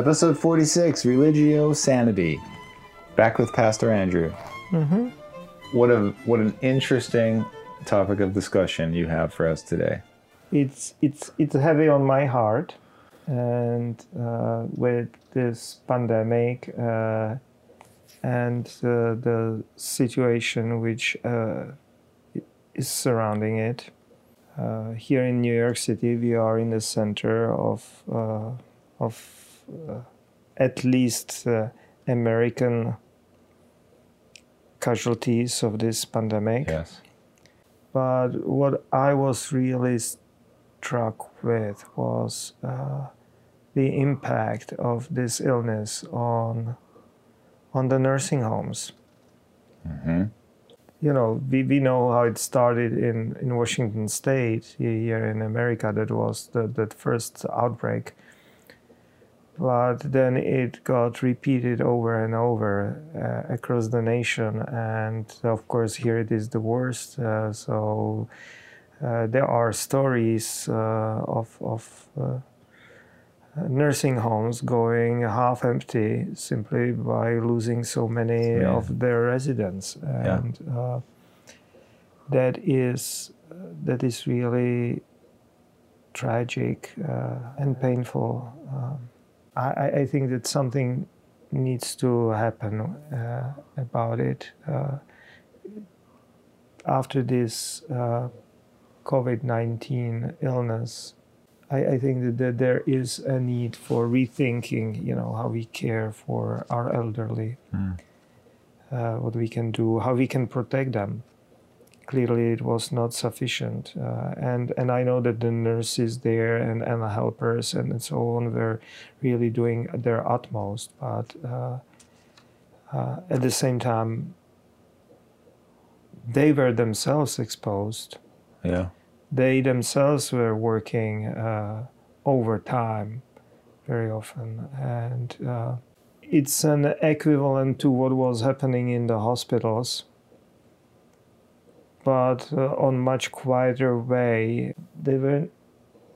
Episode 46 Religio Sanity. Back with Pastor Andrew. Mm-hmm. What, a, what an interesting topic of discussion you have for us today. It's, it's, it's heavy on my heart. And uh, with this pandemic uh, and uh, the situation which uh, is surrounding it, uh, here in New York City, we are in the center of uh, of at least uh, American casualties of this pandemic. Yes. But what I was really struck with was uh, the impact of this illness on on the nursing homes. Mm-hmm. You know, we, we know how it started in, in Washington State here in America. That was the, the first outbreak but then it got repeated over and over uh, across the nation. And of course here it is the worst. Uh, so uh, there are stories uh, of, of uh, nursing homes going half empty simply by losing so many Yeah. of their residents. And uh, that is that is really tragic and painful um, I, I think that something needs to happen uh, about it. Uh, after this uh, COVID 19 illness, I, I think that, that there is a need for rethinking, you know, how we care for our elderly, Mm. uh, what we can do, how we can protect them. Clearly, it was not sufficient, uh, and and I know that the nurses there and, and the helpers and, and so on were really doing their utmost, but uh, uh, at the same time, they were themselves exposed Yeah. they themselves were working uh, overtime very often and uh, it's an equivalent to what was happening in the hospitals but uh, on much quieter way they were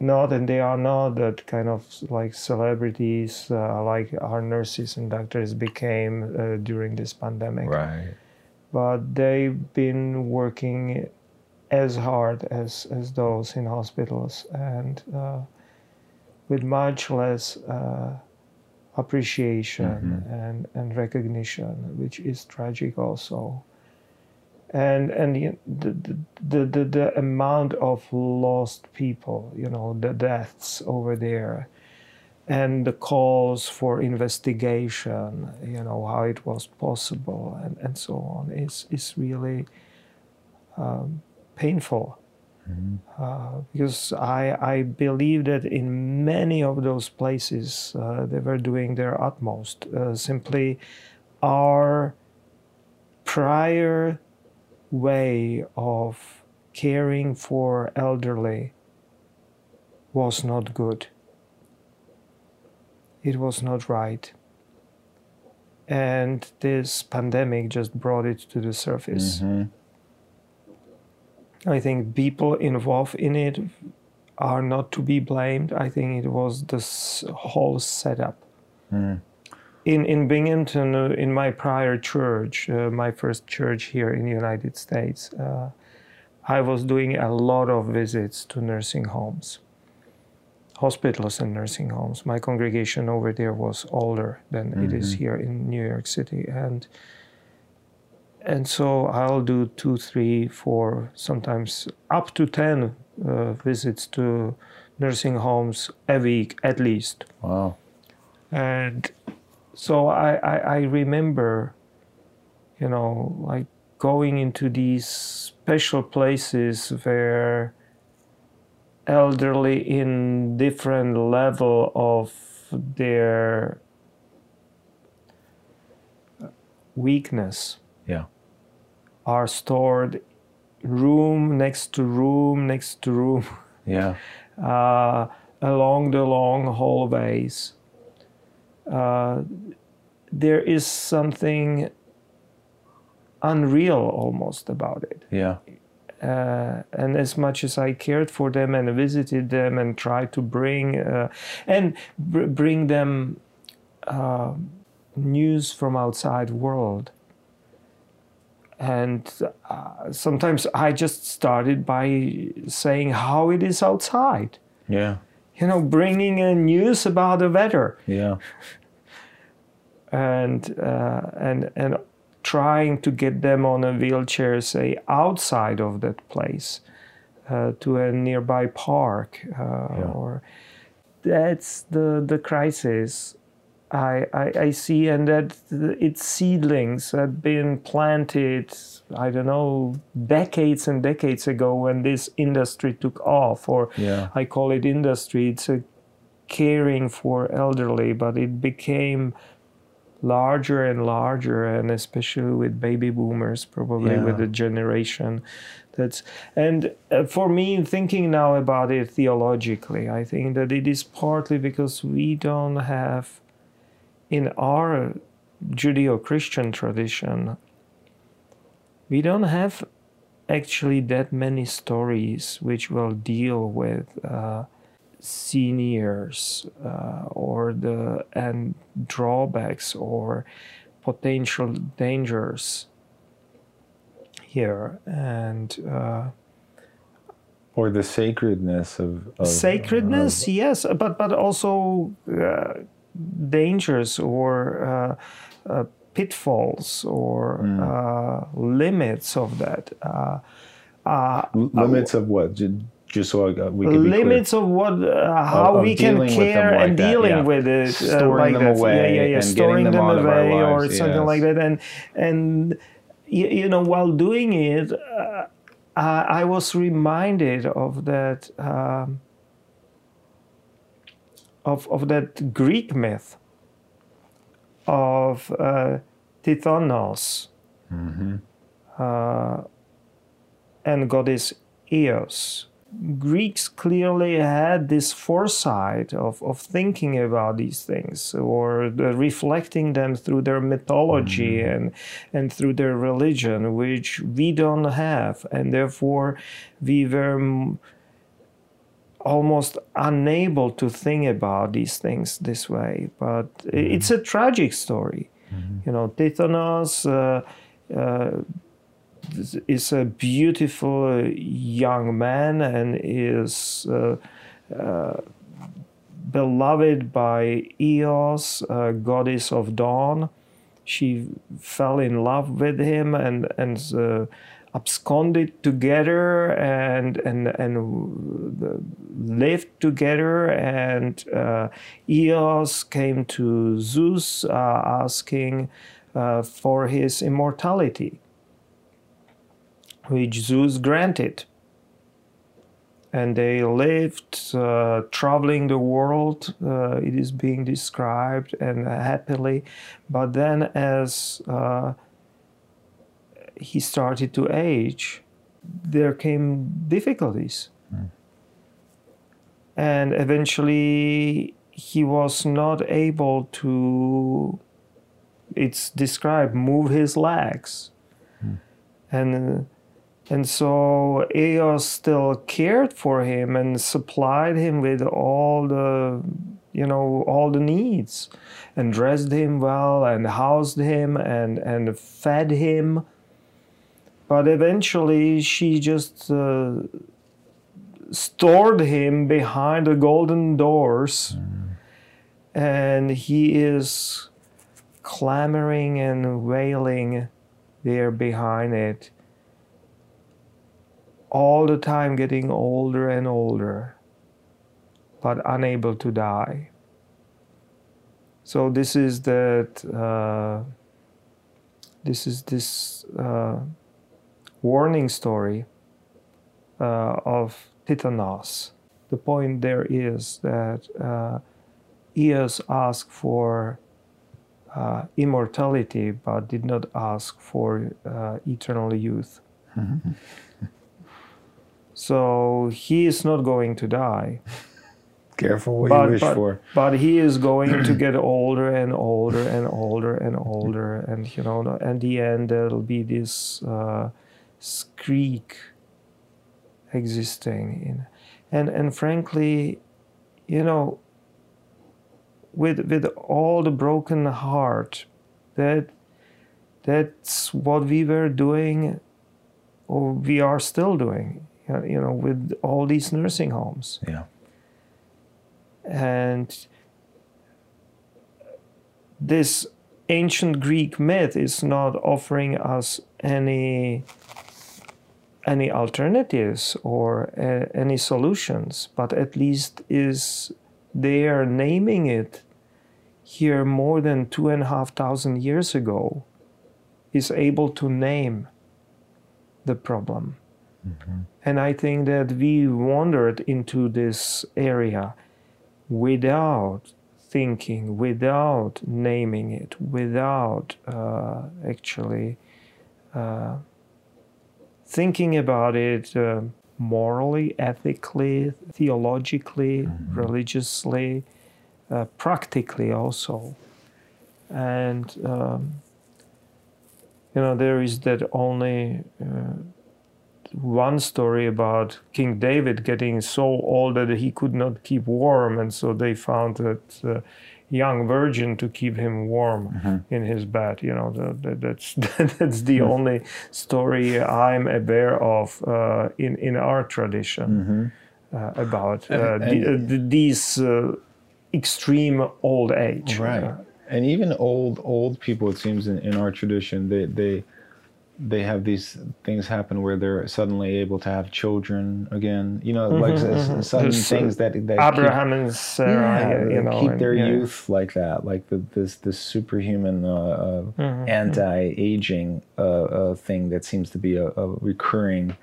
not and they are not that kind of like celebrities uh, like our nurses and doctors became uh, during this pandemic Right. but they've been working as hard as, as those in hospitals and uh, with much less uh, appreciation and, and recognition, which is tragic also. And and the, the, the, the, the amount of lost people, you know, the deaths over there, and the calls for investigation, you know, how it was possible and, and so on, is, is really um, painful. Uh, because I, I believe that in many of those places uh, they were doing their utmost. Uh, simply, our prior way of caring for elderly was not good. It was not right. And this pandemic just brought it to the surface. Mhm. I think people involved in it are not to be blamed. I think it was this whole setup. Mm. In in Binghamton, uh, in my prior church, uh, my first church here in the United States, uh, I was doing a lot of visits to nursing homes, hospitals, and nursing homes. My congregation over there was older than it is here in New York City, and and so I'll do two, three, four, sometimes up to ten uh, visits to nursing homes a week at least. Wow. And so I, I, I remember, you know, like going into these special places where elderly in different level of their weakness Yeah. are stored room next to room next to room Yeah. uh, along the long hallways. Uh, there is something unreal almost about it. Yeah. Uh, and as much as I cared for them and visited them and tried to bring uh, and br- bring them uh, news from outside world and uh, sometimes i just started by saying how it is outside Yeah. You know bringing in news about the weather Yeah. and uh, and and trying to get them on a wheelchair say outside of that place uh, to a nearby park uh, or that's the the crisis I, I, I see and that its seedlings had been planted I don't know decades and decades ago when this industry took off or Yeah. I call it industry it's a caring for elderly but it became larger and larger and especially with baby boomers probably Yeah. with the generation that's and uh, for me thinking now about it theologically i think that it is partly because we don't have in our judeo-christian tradition we don't have actually that many stories which will deal with uh, seniors uh, or the and drawbacks or potential dangers here. And uh, Or the sacredness of, of sacredness of- yes but but also uh, dangers or uh, uh, pitfalls or uh, limits of that uh, uh, limits of what? Just so I, got- we can be clear. limits of what uh, how of we can dealing with them care like and that, dealing yeah. with it uh, Storing like them that. away yeah, yeah, yeah. storing them them, out of our away or lives, something like that and and you, you know while doing it uh, I, I was reminded of that um, of of that Greek myth of uh, Tithonus uh, and goddess Eos. Greeks clearly had this foresight of, of thinking about these things or the, reflecting them through their mythology and, and through their religion, which we don't have. And therefore, we were m- almost unable to think about these things this way. But i- it's a tragic story. You know, Tithonus. Uh, uh, is a beautiful uh, young man and is uh, uh, beloved by Eos, uh, goddess of dawn. She fell in love with him and and uh, absconded together and and and lived together. And uh, Eos came to Zeus uh, asking uh, for his immortality which Zeus granted. And they lived uh, traveling the world, uh, it is being described, and happily. But then, as uh, he started to age, there came difficulties. Hmm. And eventually, he was not able to, it's described, move his legs. Hmm. And and so Eos still cared for him and supplied him with all the, you know, all the needs, and dressed him well and housed him and and fed him. But eventually, she just uh, stored him behind the golden doors, and he is clamoring and wailing there behind it all the time getting older and older, but unable to die. So this is that. Uh, this is this uh, warning story uh, of Tithonus. The point there is that uh, Eos asked for uh, immortality, but did not ask for uh, eternal youth. So he is not going to die, Careful what but, you wish but, for. but he is going to get older and older and older and older, and you know, at the end there'll be this uh, skreek existing in, and and frankly, you know, with with all the broken heart that that's what we were doing or we are still doing you know with all these nursing homes Yeah. and this ancient greek myth is not offering us any any alternatives or uh, any solutions but at least is they are naming it here more than two and a half thousand years ago is able to name the problem. And i think that we wandered into this area without thinking without naming it without uh, actually uh, thinking about it uh, morally ethically theologically religiously uh, practically also. And um, you know there is that only uh, one story about King David getting so old that he could not keep warm, and so they found that uh, young virgin to keep him warm in his bed. You know, the, the, that's that's the only story I'm aware of uh, in in our tradition uh, about uh, the, uh, these uh, extreme old age. Right. And even old old people, it seems in, in our tradition, they they they have these things happen where they're suddenly able to have children again. You know, like s- s- sudden There's, things that that Abraham and Sarah, keep, yeah, you know, keep and- their yeah. youth like that, like the, this this superhuman uh, uh, Mm-hmm, anti-aging uh, uh, thing that seems to be a, a recurring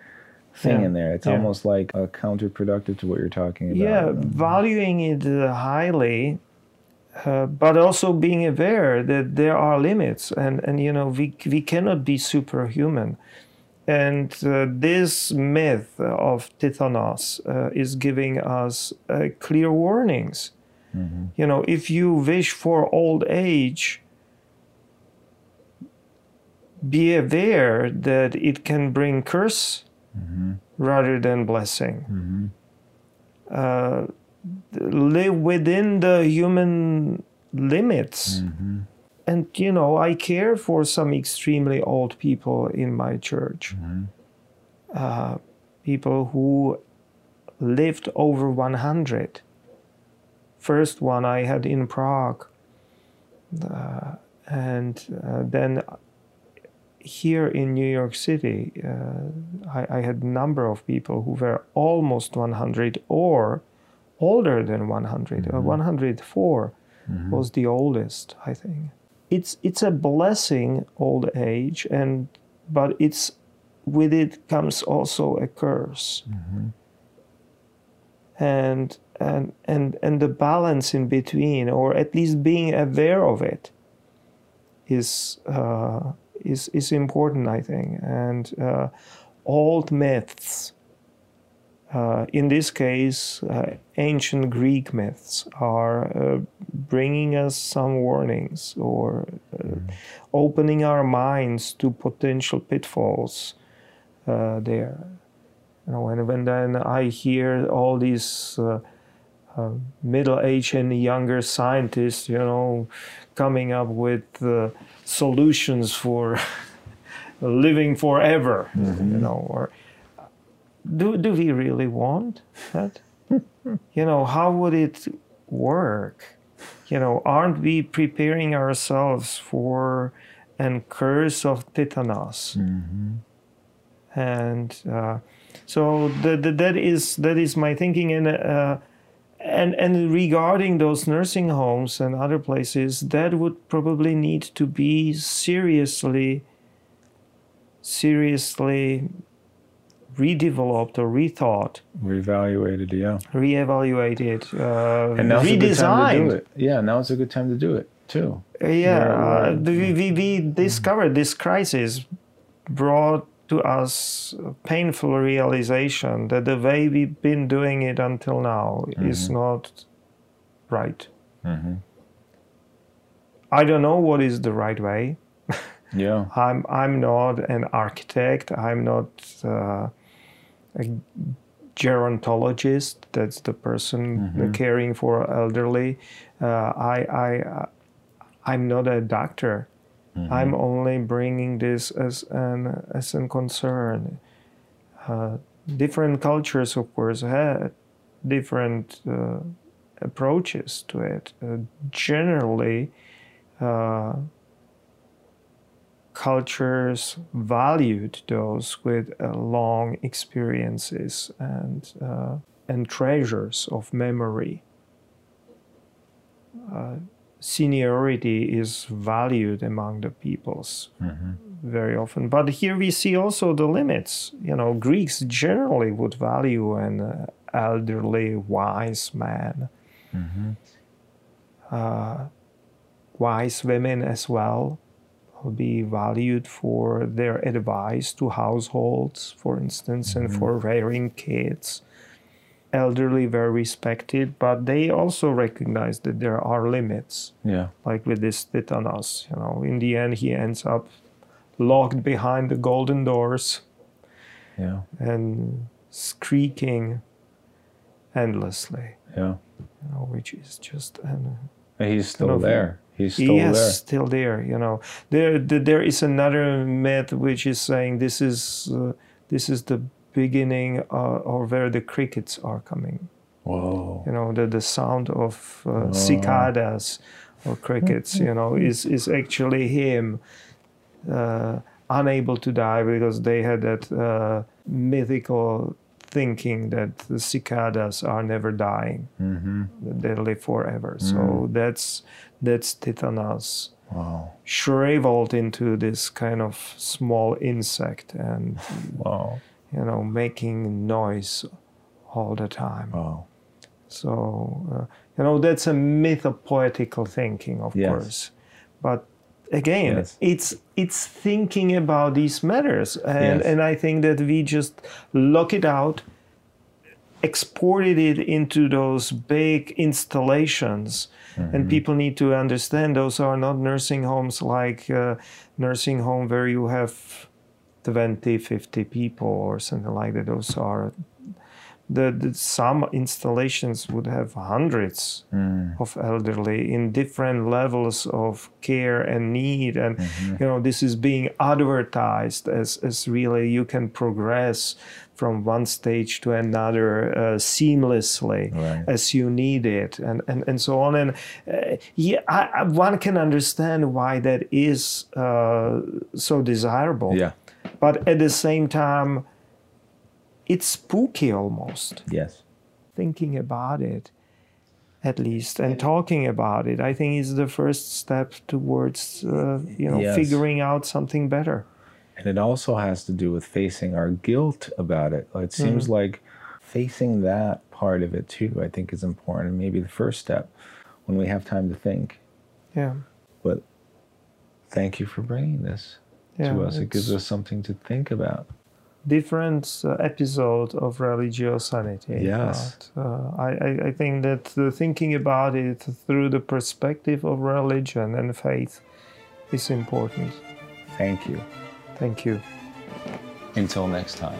thing Yeah, in there. It's yeah. almost like uh, counterproductive to what you're talking about. yeah valuing it uh, highly uh, but also being aware that there are limits and and you know we we cannot be superhuman. And uh, this myth of Tithonus uh, is giving us uh, clear warnings. You know if you wish for old age be aware that it can bring curse rather than blessing. Uh, live within the human limits. And, you know, I care for some extremely old people in my church. Uh, people who lived over 100. First one I had in Prague. Uh, and uh, then here in New York City, uh, I, I had a number of people who were almost 100 or older than 100. Uh, 104 was the oldest, I think. It's it's a blessing, old age, and but it's with it comes also a curse. And and and and the balance in between, or at least being aware of it, is uh, is is important, I think. And uh, old myths, uh, in this case, uh, ancient Greek myths, are uh, bringing us some warnings or uh, opening our minds to potential pitfalls uh, there. You know, and when then I hear all these uh, middle-aged and younger scientists, you know, coming up with uh, solutions for living forever, you know, or do do we really want that? you know, how would it work? You know, aren't we preparing ourselves for an curse of Tithonus? And uh, so the, the, that is that is my thinking, and uh, and and regarding those nursing homes and other places, that would probably need to be seriously seriously redeveloped or rethought, Reevaluated, yeah. reevaluated, uh, And now's a good time to do it. Yeah, now's a good time to do it too. Uh, Yeah, Where- uh, we, we, we discovered this crisis brought to us a painful realization that the way we've been doing it until now is not right. I don't know what is the right way. Yeah. I'm I'm not an architect. I'm not uh, a gerontologist. That's the person caring for elderly. Uh, I, I, I'm not a doctor. I'm only bringing this as an as a concern. Uh, different cultures, of course, had different uh, approaches to it. Uh, generally, uh, cultures valued those with uh, long experiences and uh, and treasures of memory. Uh, seniority is valued among the peoples very often, but here we see also the limits. You know, Greeks generally would value an uh, elderly, wise man. Uh, wise women as well be valued for their advice to households, for instance, and mm-hmm. for rearing kids. Elderly were respected, but they also recognize that there are limits. Yeah. Like with this Tithonus, you know, in the end, he ends up locked behind the golden doors Yeah. and squeaking endlessly, Yeah. you know, which is just an And he's still there. He's still yes, there. still there. You know, there there is another myth which is saying this is uh, this is the beginning uh, or where the crickets are coming. Whoa. You know, the the sound of uh, cicadas or crickets. You know, is is actually him uh, unable to die because they had that uh, mythical thinking that the cicadas are never dying Mm-hmm. they live forever. So that's that's Tithonus Wow. shriveled into this kind of small insect and Wow. you know making noise all the time. Wow. So uh, you know that's a myth of poetical thinking, of Yes. course, but again Yes. it's it's thinking about these matters and Yes. and i think that we just lock it out exported it into those big installations Mm-hmm. and people need to understand those are not nursing homes like uh, nursing home where you have 20 50 people or something like that those are the, the some installations would have hundreds Mm. of elderly in different levels of care and need and Mm-hmm. you know this is being advertised as as really you can progress from one stage to another uh, seamlessly Right. as you need it and and, and so on and uh, yeah I, I, one can understand why that is uh, so desirable Yeah. but at the same time it's spooky almost Yes. thinking about it at least and talking about it i think is the first step towards uh, you know Yes. figuring out something better And it also has to do with facing our guilt about it. It seems like facing that part of it too, I think is important. And maybe the first step when we have time to think. yeah But thank you for bringing this yeah to us. It gives us something to think about. Different uh, episode of religiosanity Yes. but, uh, I, I, I think that thinking about it through the perspective of religion and faith is important Thank you. thank you Until next time.